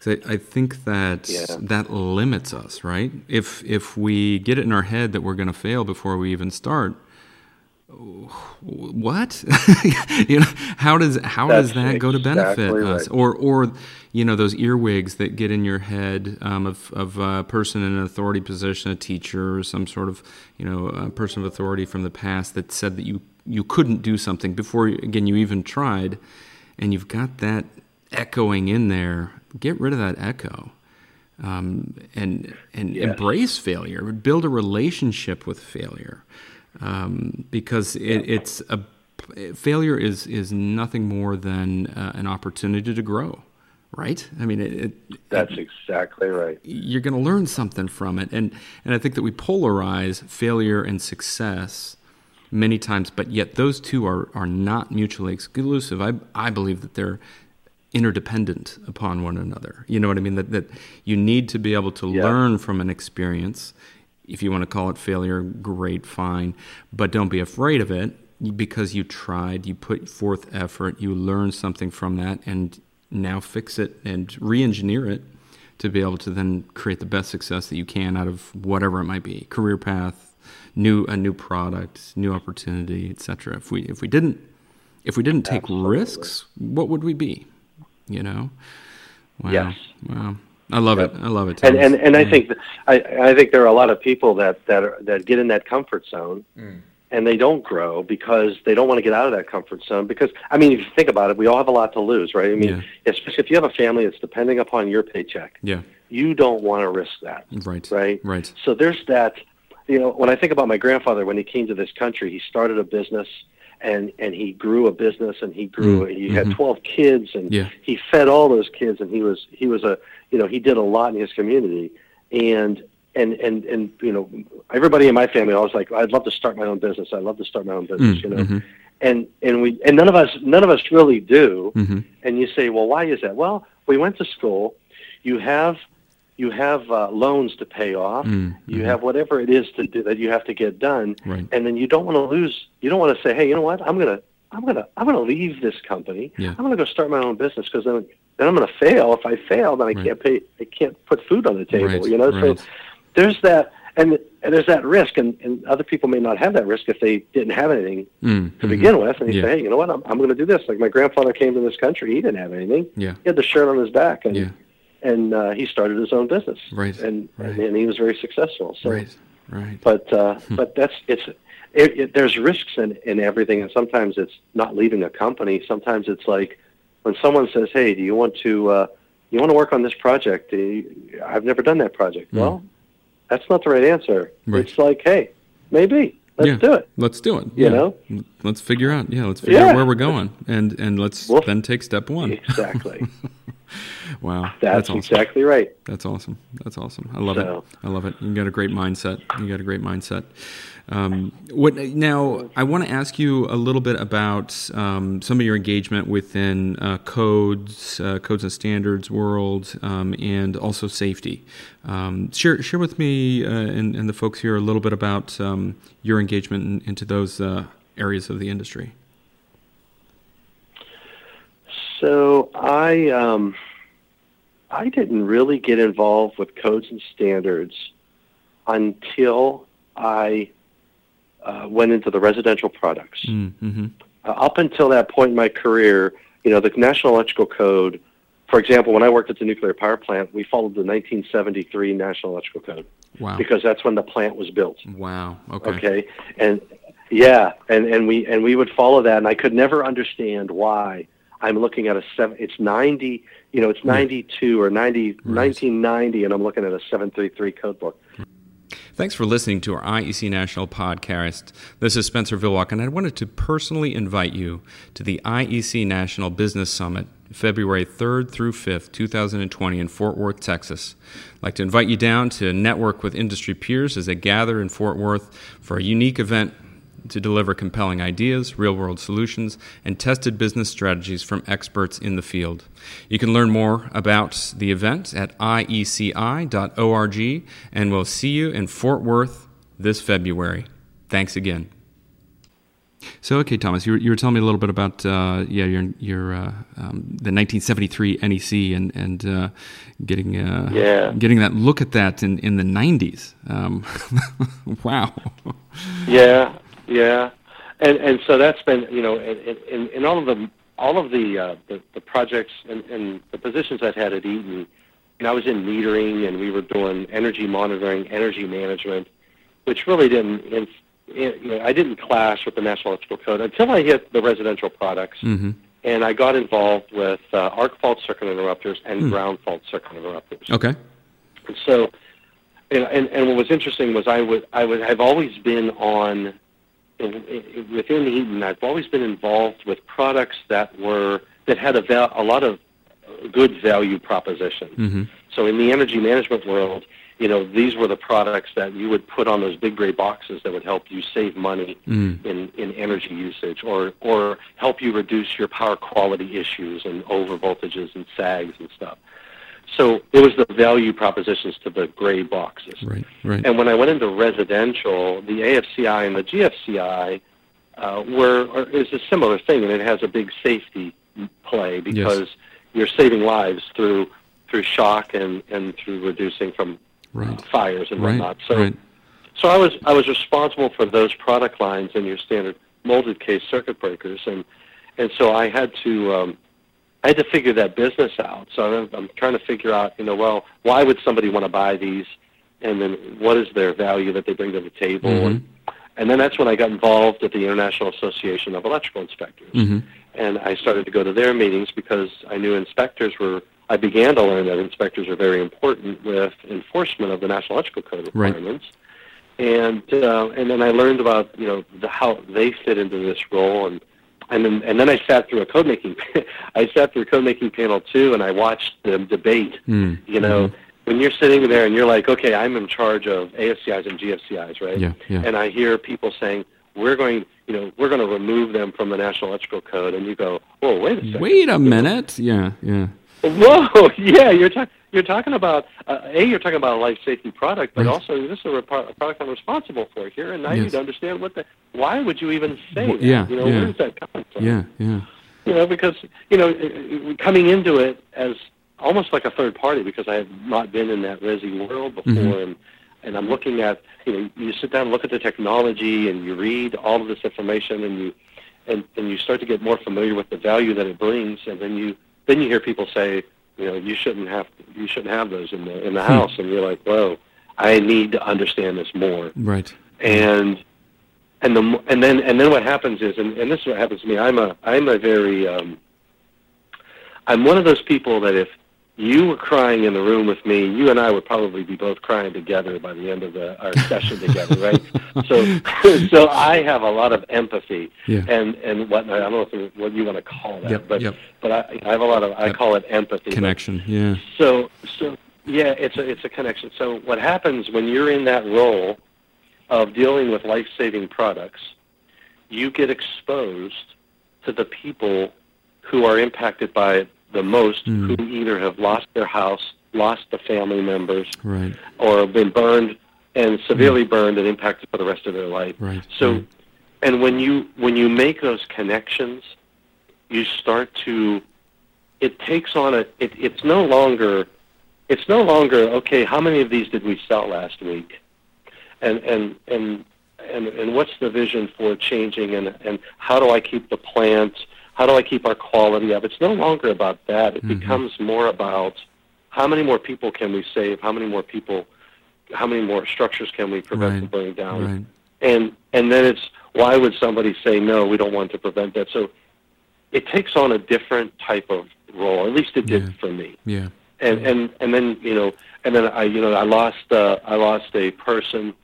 'Cause I, think that Yeah. that limits us, right? If if we get it in our head that we're going to fail before we even start, what? you know, how does how does That's that go to benefit exactly us? right. Or or you know those earwigs that get in your head um, of of a person in an authority position, a teacher, or some sort of you know a person of authority from the past that said that you you couldn't do something before again you even tried, and you've got that echoing in there. Get rid of that echo. Um, and and Yes. embrace failure. Build a relationship with failure, um, because it, it's a failure is is nothing more than uh, an opportunity to grow, right? I mean, it, it, That's exactly right. you're going to learn something from it, and and I think that we polarize failure and success many times, but yet those two are are not mutually exclusive. I I believe that they're interdependent upon one another. You know what I mean? That that you need to be able to Yeah. learn from an experience. If you want to call it failure, great, fine, but don't be afraid of it because you tried, you put forth effort, you learn something from that, and now fix it and re-engineer it to be able to then create the best success that you can out of whatever it might be, career path, new a new product, new opportunity, etc. If we if we didn't if we didn't take Absolutely. risks, what would we be? You know? Wow. Yes. Wow. I love Yep. it. I love it. And Thomas. and, and I Yeah. think that, I I think there are a lot of people that that are, that get in that comfort zone. Mm. And they don't grow because they don't want to get out of that comfort zone. Because I mean, if you think about it, we all have a lot to lose, right? I mean, Yeah. especially if you have a family that's depending upon your paycheck, Yeah. you don't want to risk that. Right. right? Right. So there's that. You know, when I think about my grandfather, when he came to this country, he started a business, and and he grew a business, and he grew. Mm, He had mhm. 12 kids, and Yeah. he fed all those kids, and he was he was a you know he did a lot in his community, and and and and you know everybody in my family always like I'd love to start my own business. I'd love to start my own business. Mm, you know. mhm. And and we and none of us none of us really do. Mhm. And you say, well, why is that? Well, we went to school. You have you have uh, loans to pay off. Mm, You mhm. have whatever it is to do that you have to get done. Right. And then you don't want to lose. You don't want to say, hey, you know what? I'm gonna I'm gonna I'm gonna leave this company. Yeah. I'm gonna go start my own business because then then I'm gonna fail. If I fail, then I Right. can't pay. I can't put food on the table. Right, You know. So there's that. And, and there's that risk, and, and other people may not have that risk if they didn't have anything Mm, to mhm. begin with, and you Yeah. say, hey, you know what, I'm, I'm going to do this. Like my grandfather came to this country, he didn't have anything. Yeah. He had the shirt on his back, and Yeah. And uh, he started his own business, Right, And, right. and he was very successful. So, Right. Right. but uh, but that's it's it, it, there's risks in in everything, and sometimes it's not leaving a company. Sometimes it's like when someone says, hey, do you want to uh, you want to work on this project? You- I've never done that project. Mm. Well, that's not the right answer. Right. It's like, hey, maybe let's yeah. do it. Let's do it. You yeah. know? Let's figure out yeah let's figure Yeah. out where we're going and and let's Well, then take step one. Exactly. Wow, That's, awesome. exactly right. That's awesome. That's awesome. I love So- it. I love it. You got a great mindset. You got a great mindset. Um, what now? I want to ask you a little bit about um, some of your engagement within uh, codes, uh, codes and standards world, um, and also safety. Um, share share with me uh, and, and the folks here a little bit about um, your engagement in, into those uh, areas of the industry. So I um, I didn't really get involved with codes and standards until I uh, went into the residential products. Mm-hmm. Uh, up until that point in my career, you know, the National Electrical Code. For example, when I worked at the nuclear power plant, we followed the 1973 National Electrical Code Wow. because that's when the plant was built. Wow. Okay. Okay, and yeah, and and we and we would follow that, and I could never understand why I'm looking at a seven. It's ninety, you know, it's ninety two or 90, 1990, and I'm looking at a seven three three code book. Thanks for listening to our IEC National podcast. This is Spenser Villwock, and I wanted to personally invite you to the IEC National Business Summit, February 3rd through 5th, 2020, in Fort Worth, Texas. I'd like to invite you down to network with industry peers as they gather in Fort Worth for a unique event to deliver compelling ideas, real world solutions, and tested business strategies from experts in the field. You can learn more about the event at ieci.org, and we'll see you in Fort Worth this February. Thanks again. So, okay, Thomas, you were, you were telling me a little bit about uh, yeah your your uh, um, the 1973 NEC and and uh, getting uh, Yeah. getting that look at that in in the 90s. Um, wow. Yeah, yeah, and and so that's been you know in in, in all of the all of the uh, the, the projects and, and the positions I've had at Eaton. And I was in metering, and we were doing energy monitoring, energy management, which really didn't. In, in, you know, I didn't clash with the National Electrical Code until I hit the residential products, hmm and I got involved with uh, arc fault circuit interrupters and ground fault circuit interrupters. Okay. And so, and, and, and what was interesting was I would I would I've always been on in, in, within Eaton. I've always been involved with products that were that had a val, a lot of good value proposition. hmm So in the energy management world, you know, these were the products that you would put on those big gray boxes that would help you save money Mm. in, in energy usage or, or help you reduce your power quality issues and over voltages and sags and stuff. So it was the value propositions to the gray boxes. Right. Right. And when I went into residential, the AFCI and the GFCI uh, were are, is a similar thing, and it has a big safety play because you're saving lives through through shock and, and through reducing from Right. fires and Right. whatnot. So right. so I was I was responsible for those product lines in your standard molded case circuit breakers, and and so I had to um, I had to figure that business out. So I'm, I'm trying to figure out, you know, well, why would somebody want to buy these, and then what is their value that they bring to the table, Mhm. and and then that's when I got involved at the International Association of Electrical Inspectors hmm and I started to go to their meetings because I knew inspectors were. I began to learn that inspectors are very important with enforcement of the National Electrical Code Right. requirements, and uh, and then I learned about you know the, how they fit into this role, and and then and then I sat through a code making. I sat through a code making panel too, and I watched them debate. Mm. You know. When you're sitting there and you're like, okay, I'm in charge of AFCIs and GFCIs, right? Yeah. Yeah. and I hear people saying, "We're going, you know, we're going to remove them from the National Electrical Code," and you go, "Whoa, wait a second. Wait a minute. Yeah. Yeah. Whoa, yeah, you're talking, you're talking about uh, a, you're talking about a life safety product, but Right. also this is a, rep- a product I'm responsible for here, and I Yes. need to understand what the, why would you even say Well, that? yeah, you know, yeah. where's that coming from? Yeah. Yeah. you know, because you know, coming into it as almost like a third party because I have not been in that resi world before, Mhm. and and I'm looking at you know, you sit down and look at the technology, and you read all of this information, and you and and you start to get more familiar with the value that it brings, and then you then you hear people say, you know, you shouldn't have you shouldn't have those in the in the Hmm. house, and you're like, whoa, I need to understand this more Right. and and the and then and then what happens is and, and this is what happens to me i'm a i'm a very um i'm one of those people that if you were crying in the room with me. You and I would probably be both crying together by the end of the, our session together, right? So, so I have a lot of empathy Yeah. and and what I don't know if it- what you want to call that, Yep, but yep. but I, I have a lot of I Yep. call it empathy. But- Connection. Yeah. so so yeah, it's a it's a connection. So what happens when you're in that role of dealing with life saving products, you get exposed to the people who are impacted by it the most, Mm. who either have lost their house, lost the family members, Right. or have been burned and severely burned and impacted for the rest of their life. Right. So, right. and when you when you make those connections, you start to. It takes on a. It, it's no longer. It's no longer okay. How many of these did we sell last week? And and and and and what's the vision for changing? And and how do I keep the plant? How do I keep our quality up? It's no longer about that. It Mhm. becomes more about how many more people can we save? How many more people? How many more structures can we prevent Right. from burning down? Right. and and then it's why would somebody say no we don't want to prevent that so it takes on a different type of role at least it did Yeah. for me Yeah. and and and then you know and then i you know i lost uh i lost a person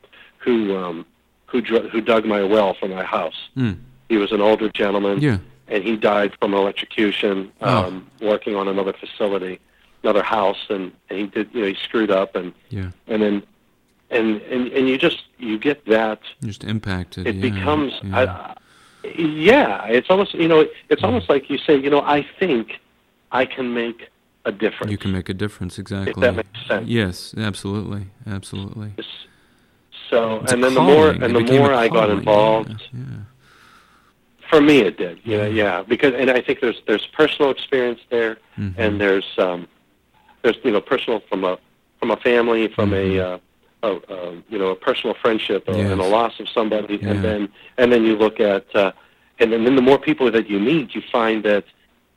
who um who dr- who dug my well for my house Mm. he was an older gentleman Yeah. And he died from electrocution Oh. um working on another facility another house and, and he did you know he screwed up and Yeah. and then and and and you just you get that Just impacted. it yeah, becomes Yeah. I, yeah it's almost you know it's almost like you say you know i think i can make a difference you can make a difference. Exactly. If that makes sense. Yes. Absolutely. Absolutely. so It's and then the more and It the more i got calling. involved Yeah. For me it did yeah yeah because and i think there's there's personal experience there Mhm. and there's um there's you know personal from a from a family from a uh a, a you know a personal friendship or, and a Mm-hmm. Loss of somebody Yeah. and then and then you look at uh and then, then the more people that you meet you find that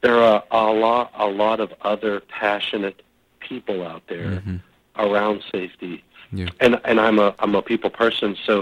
there are a lot a lot of other passionate people out there Mhm. around safety Yeah. and and I'm a I'm a people person. So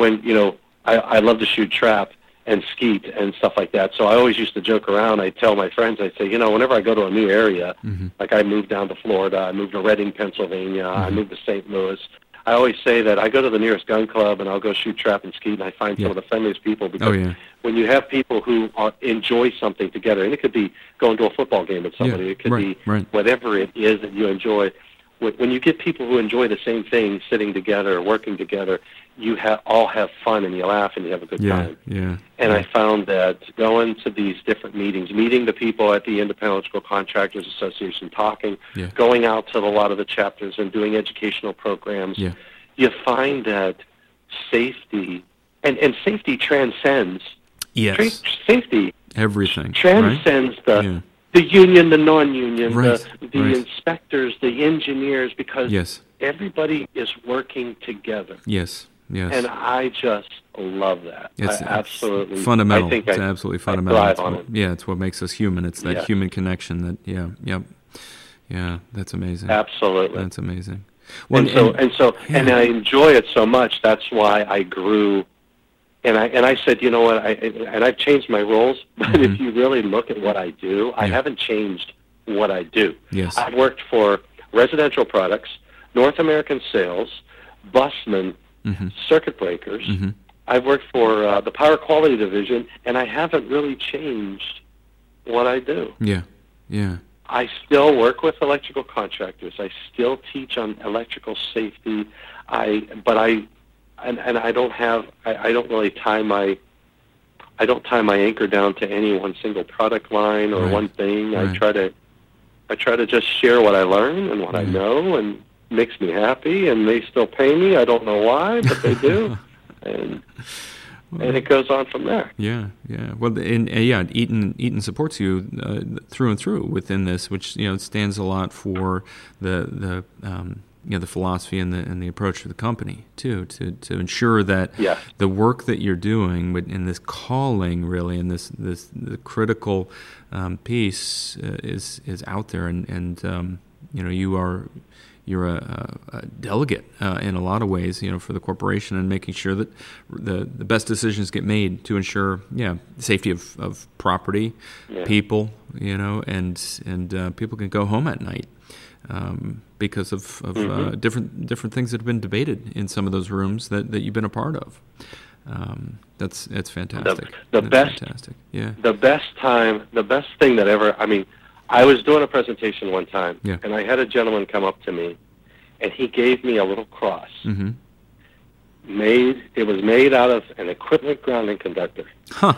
when you know I I love to shoot trap and skeet and stuff like that. So I always used to joke around. I tell my friends, I say, you know, whenever I go to a new area, Mhm. like I moved down to Florida, I moved to Reading, Pennsylvania, I Mm-hmm. moved to St. Louis. I always say that I go to the nearest gun club and I'll go shoot trap and skeet, and I find Yeah. some of the friendliest people because Oh yeah. when you have people who are, enjoy something together, and it could be going to a football game with somebody, Yeah, it could right, be right. whatever it is that you enjoy. When when you get people who enjoy the same thing, sitting together, working together, you have all have fun and you laugh and you have a good Yeah. time. Yeah. And I found that going to these different meetings, meeting the people at the Independent Electrical Contractors Association, talking, Yeah. going out to a lot of the chapters and doing educational programs, Yeah. you find that safety and, and safety transcends Yes. tra- safety Everything. transcends Right? the Yeah. The union, the non-union, Right, the the right. inspectors, the engineers, because Yes. everybody is working together, Yes. Yes. and I just love that. It's I absolutely fundamental. I think it's I, absolutely fundamental. It's on what- it. Yeah, it's what makes us human. It's that Yeah. human connection. That yeah, yep, yeah. That's amazing. Absolutely. That's amazing. Well, and so and- and so and. I enjoy it so much. That's why I grew. And I and I said, you know what? I and I've changed my roles, but if you really look at what I do, I Mm-hmm. Haven't changed what I do. Yes. I've worked for residential products, North American sales, busmen, Mhm. circuit breakers. Mhm. I've worked for uh, the power quality division, and I haven't really changed what I do. yeah, yeah, I still work with electrical contractors. I still teach on electrical safety. I but I and, and I don't have I, I don't really tie my I don't tie my anchor down to any one single product line or Right. one thing. Right. I try to I try to just share what I learn and what I know and makes me happy and they still pay me. I don't know why, but they do. and and it goes on from there. yeah, yeah. Well, and, uh, yeah, Eaton Eaton supports you uh, through and through within this, which you know stands a lot for the the um, you know the philosophy and the and the approach of the company too, to to ensure that Yes. the work that you're doing in this calling really and this this the critical um, piece uh, is is out there and and um, you know you are you're a, a, a delegate uh, in a lot of ways you know for the corporation and making sure that the the best decisions get made to ensure yeah safety of, of property Yeah. people you know and and uh, people can go home at night um, because of, of uh, Mm-hmm. different different things that have been debated in some of those rooms that, that you've been a part of. Um, that's it's fantastic. the That's best- fantastic. Yeah. the best time, the best thing that ever. I mean, I was doing a presentation one time, Yeah. and I had a gentleman come up to me, and he gave me a little cross Mm-hmm. made. It was made out of an equipment grounding conductor, Huh.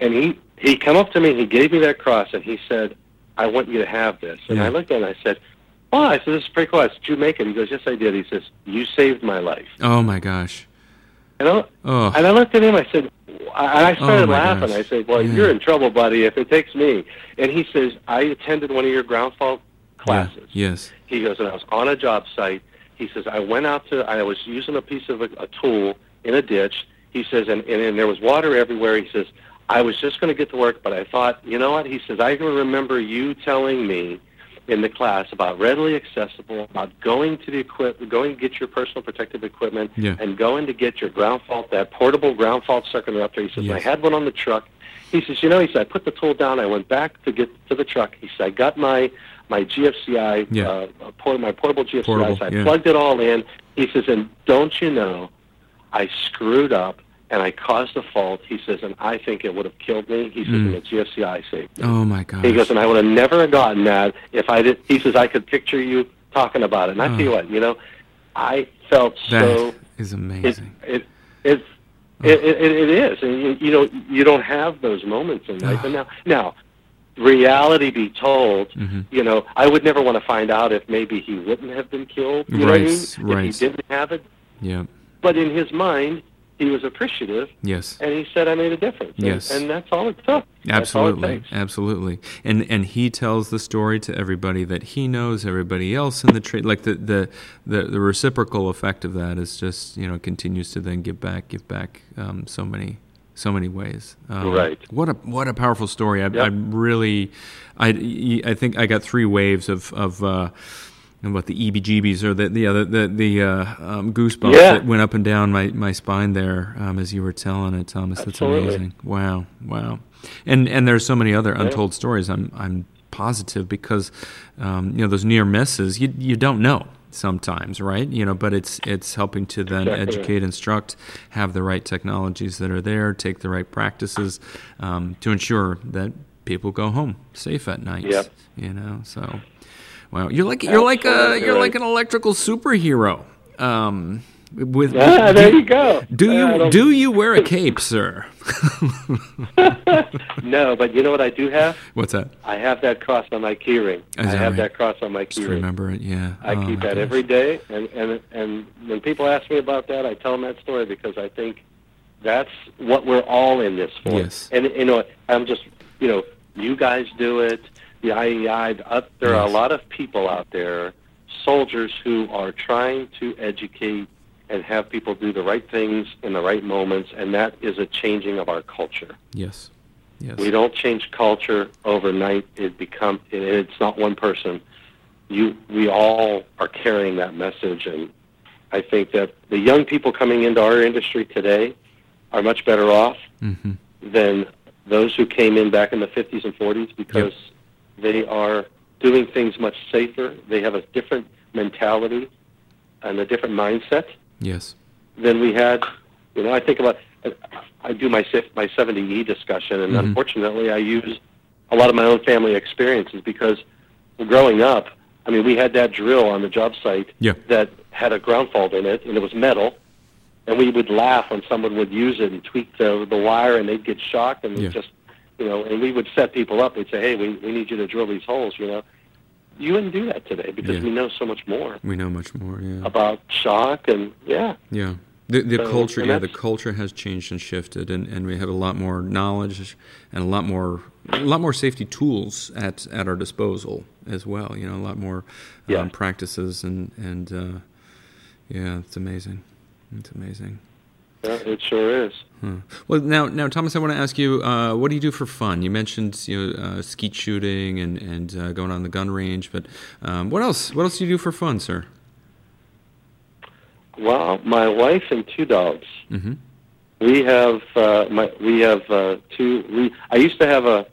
and he he come up to me, he gave me that cross, and he said, "I want you to have this." And Yeah. I looked at it, and I said, "Oh," I said, "This is pretty cool. I said, Did you make it?" He goes, "Yes, I did." He says, "You saved my life." Oh my gosh. And I, Oh. and I looked at him. I said, and I started Oh, laughing. gosh. I said, "Well, Yeah. you're in trouble, buddy. If it takes me." And he says, "I attended one of your ground fault classes." Yeah. Yes. He goes, and I was on a job site. He says, I went out to, I was using a piece of a, a tool in a ditch. He says, and, and, and there was water everywhere. He says, I was just going to get to work, but I thought, you know what? He says, I can remember you telling me in the class about readily accessible, about going to the equipment, going to get your personal protective equipment, Yeah. and going to get your ground fault, that portable ground fault circuit interrupter. He says, Yes. I had one on the truck. He says, you know, he said, I put the tool down. I went back to get to the truck. He said, I got my my GFCI, Yeah. uh, uh, port, my portable GFCI. Portable, so I yeah. plugged it all in. He says, and don't you know, I screwed up and I caused a fault. He says, and I think it would have killed me. He says, Mm. and the GFCI saved me. Oh my God! He goes, and I would have never gotten that if I did. He says, I could picture you talking about it. And I tell you Oh. what, you know, I felt That so is it, amazing. it, it's it, it, it is, and you, you know you don't have those moments in life. And now, now, reality be told, Mhm. you know, I would never want to find out if maybe he wouldn't have been killed. You know what I mean? Right, right. If he didn't have it, yeah. but in his mind, he was appreciative, Yes. and he said, "I made a difference." Yes. and, that's all it took. All it Absolutely, absolutely, and and he tells the story to everybody that he knows, everybody else in the trade. Like the, the the the reciprocal effect of that is just you know continues to then give back, give back um, so many so many ways. Um, Right. What a what a powerful story. I, Yep. I really, I I think I got three waves of of. Uh, and what the EBGBs or the the uh, the the, uh, um, goosebumps Yeah. that went up and down my, my spine there um, as you were telling it, Thomas. That's amazing. Wow, wow. And and there's so many other untold stories. I'm I'm positive because um, you know those near misses you you don't know sometimes, right? You know, but it's it's helping to then Exactly. educate, instruct, have the right technologies that are there, take the right practices um, to ensure that people go home safe at night. Yep. You know, so. Wow, you're like you're like a you're like an electrical superhero. Um, with Ah, there you go. do you don't- do you wear a cape, sir? No, but you know what I do have? What's that? I have that cross on my keyring. I have right? that cross on my Just keyring. remember it. Yeah, I Oh, keep that every day, and and and when people ask me about that, I tell them that story because I think that's what we're all in this for. Yes. And you know, I'm just you know, you guys do it. The IEI. Uh, there are a lot of people out there, soldiers who are trying to educate and have people do the right things in the right moments, and that is a changing of our culture. Yes, yes. We don't change culture overnight. It become it, it's not one person. You we all are carrying that message and I think that the young people coming into our industry today are much better off hmm than those who came in back in the 50s and 40s because they are doing things much safer. They have a different mentality and a different mindset Yes. than we had. You know, I think about I do my my 70E discussion, and Mhm. unfortunately, I use a lot of my own family experiences because growing up, I mean, we had that drill on the job site Yeah. that had a ground fault in it, and it was metal. And we would laugh when someone would use it and tweak the the wire, and they'd get shocked, and Yeah. just, you know, and we would set people up. We'd say, "Hey, we we need you to drill these holes," you know. You wouldn't do that today because Yeah. we know so much more We know much more. Yeah. about shock and yeah. Yeah. The, the So, culture, yeah, the culture has changed and shifted, and, and we have a lot more knowledge and a lot more, a lot more safety tools at, at our disposal as well. You know, a lot more um, Yeah. practices and and uh, yeah, it's amazing. It's amazing. Yeah, it sure is. Huh. Well, now, now, Thomas, I want to ask you, uh, what do you do for fun? You mentioned you know uh, skeet shooting and and uh, going on the gun range, but um, what else? What else do you do for fun, sir? Well, my wife and two dogs. Mm-hmm. We have uh, my we have uh, two. We I used to have a.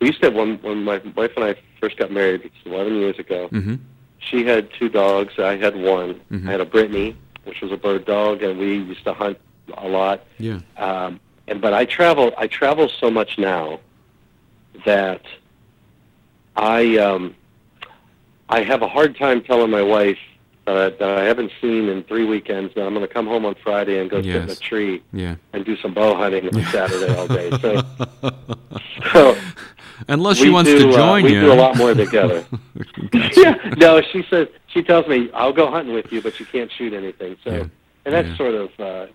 We used to have one when my wife and I first got married, it's 11 years ago. Mm-hmm. She had two dogs. I had one. Mhm. I had a Brittany, which was a bird dog, and we used to hunt a lot. Yeah. Um, and but I travel. I travel so much now that I um, I have a hard time telling my wife that I, that I haven't seen in three weekends that I'm going to come home on Friday and go sit in a tree Yeah. and do some bow hunting on Saturday all day. So, so Unless she wants do, to uh, join we you. We do a lot more together. yeah, no, she says she tells me I'll go hunting with you, but you can't shoot anything. So, Yeah. and that's Yeah. sort of uh,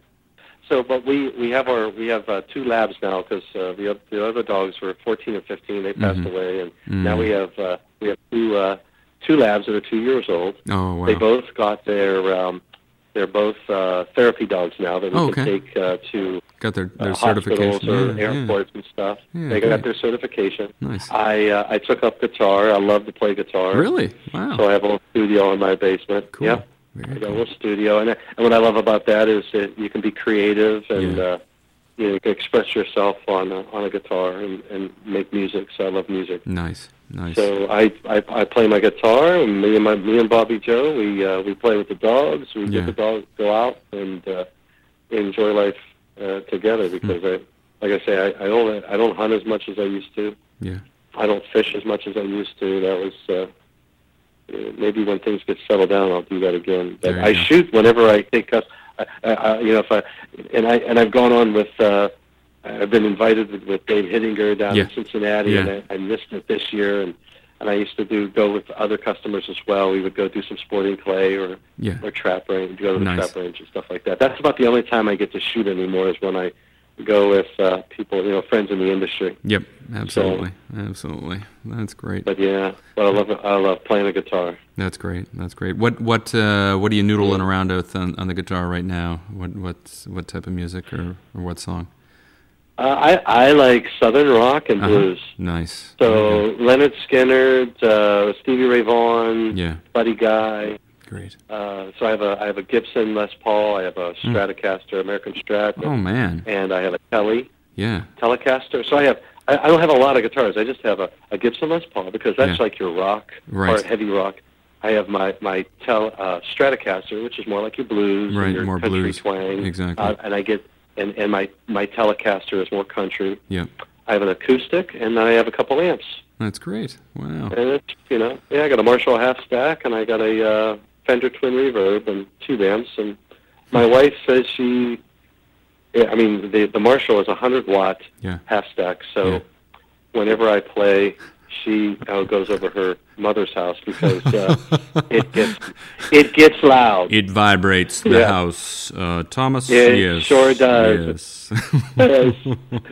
so. But we we have our we have uh, two labs now because uh, the the other dogs were 14 and 15. They passed Mhm. away, and Mm. now we have uh, we have two uh, two labs that are two years old. Oh wow. They both got their um, they're both uh, therapy dogs now that we Oh, can take uh, to got their uh, their hospitals certification. or yeah, yeah. airports and stuff. Yeah, they got great. their certification. Nice. I uh, I took up guitar. I love to play guitar. Really? Wow. So I have a little studio in my basement. Cool. Yeah, Very a cool. little studio, and and what I love about that is that you can be creative and Yeah. uh, you, know, you can express yourself on a, on a guitar and, and make music. So I love music. Nice. Nice. So I, I I play my guitar, and me and my me and Bobby Joe, we uh, we play with the dogs. We Yeah. get the dogs go out and uh, enjoy life uh, together because I, like I say, I, I don't I don't hunt as much as I used to. yeah. I don't fish as much as I used to. That was uh, maybe when things get settled down, I'll do that again. But I go. shoot whenever I take cus I, I, I, you know, if I and I and I've gone on with. Uh, I've been invited with, with Dave Hittinger down Yeah. in Cincinnati, Yeah. and I, I missed it this year. And and I used to do go with other customers as well. We would go do some sporting clay or Yeah. or trap range, go to the Nice. trap range and stuff like that. That's about the only time I get to shoot anymore is when I go with uh, people, you know, friends in the industry. Yep. Absolutely. Absolutely. That's great. But yeah, but I love I love playing the guitar. That's great. That's great. What what uh, what are you noodling around with on, on the guitar right now? What what what type of music or, or what song? Uh, I I like southern rock and Uh-huh. blues. Nice. So Okay. Lynyrd Skynyrd, uh, Stevie Ray Vaughan, Yeah. Buddy Guy. Great. Uh, so I have a I have a Gibson Les Paul. I have a Stratocaster American Strat, Hmm. Oh man. and I have a Kelly Yeah. Telecaster. So I have I, I don't have a lot of guitars. I just have a, a Gibson Les Paul because that's Yeah. like your rock Right. or heavy rock. I have my my tel, uh, Stratocaster, which is more like your blues, Right, and your more country blues. twang. Exactly. Uh, and I get and and my my Telecaster is more country. Yeah. I have an acoustic, and then I have a couple amps. That's great. Wow. And it's you know yeah, I got a Marshall half stack, and I got a uh, Fender Twin Reverb and two amps. And my wife says she, I mean the the Marshall is a hundred watt Yeah. half stack. So Yeah. whenever I play, she uh, goes over her mother's house because uh, it gets it gets loud. It vibrates the Yeah. house. Uh, Thomas. It yes. sure does. Yes. Yes.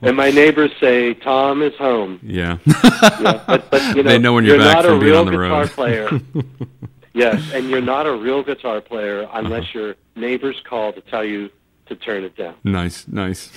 and my neighbors say Tom is home. yeah. Yeah, but, but you know, They know when you're back not from a being real on the guitar road. player. yes, and you're not a real guitar player unless Uh-huh. your neighbors call to tell you to turn it down. nice. Nice.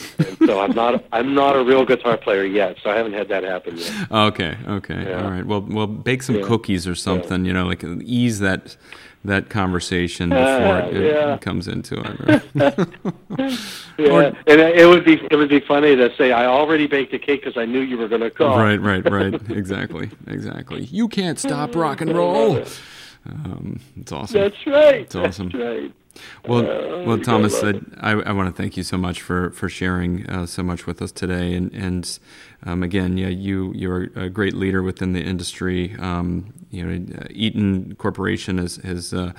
So I'm not I'm not a real guitar player yet, so I haven't had that happen yet. Okay. Okay. Yeah. All right. Well, well, bake some Yeah. cookies or something. You know, like ease that that conversation before Ah, it, it yeah. comes into it. Yeah, Or- and it would be it would be funny to say I already baked a cake because I knew you were going to call. Right, right, right. Exactly, exactly. You can't stop rock and roll. Um, it's awesome. That's right. It's awesome. That's right. Well, Uh, well, Thomas, I, I, I want to thank you so much for for sharing uh, so much with us today, and and um, again, yeah, you you're a great leader within the industry. Um, you know, Eaton Corporation is is. Uh,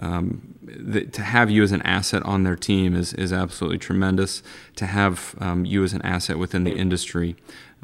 um, the, to have you as an asset on their team is, is absolutely tremendous. To have um, you as an asset within the industry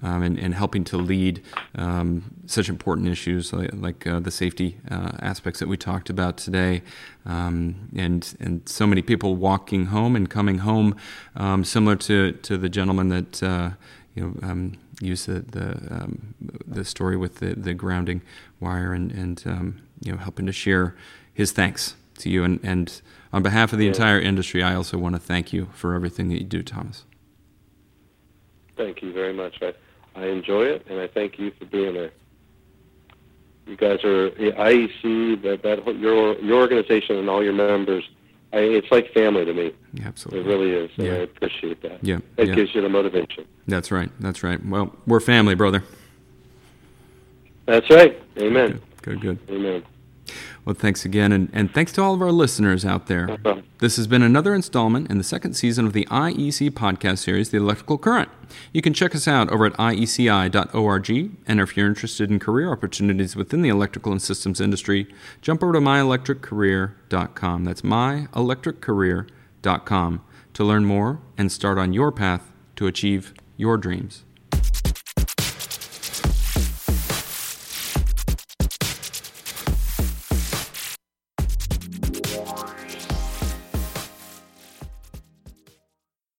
um, and, and helping to lead um, such important issues like, like uh, the safety uh, aspects that we talked about today, um, and and so many people walking home and coming home, um, similar to, to the gentleman that uh, you know used the the, um, the story with the, the grounding wire and and um, you know helping to share his thanks to you and, and on behalf of the entire industry, I also want to thank you for everything that you do, Thomas. Thank you very much. I, I enjoy it, and I thank you for being there. You guys are yeah, IEC, that that your your organization and all your members. I, it's like family to me. Yeah, It really is, Yeah. I appreciate that. Yeah, It yeah. gives you the motivation. That's right. That's right. Well, we're family, brother. That's right. Amen. Good, good. Amen. Well, thanks again, and, and thanks to all of our listeners out there. This has been another installment in the second season of the IEC podcast series, The Electrical Current. You can check us out over at ieci.org, and if you're interested in career opportunities within the electrical and systems industry, jump over to myelectriccareer.com. That's myelectriccareer.com to learn more and start on your path to achieve your dreams.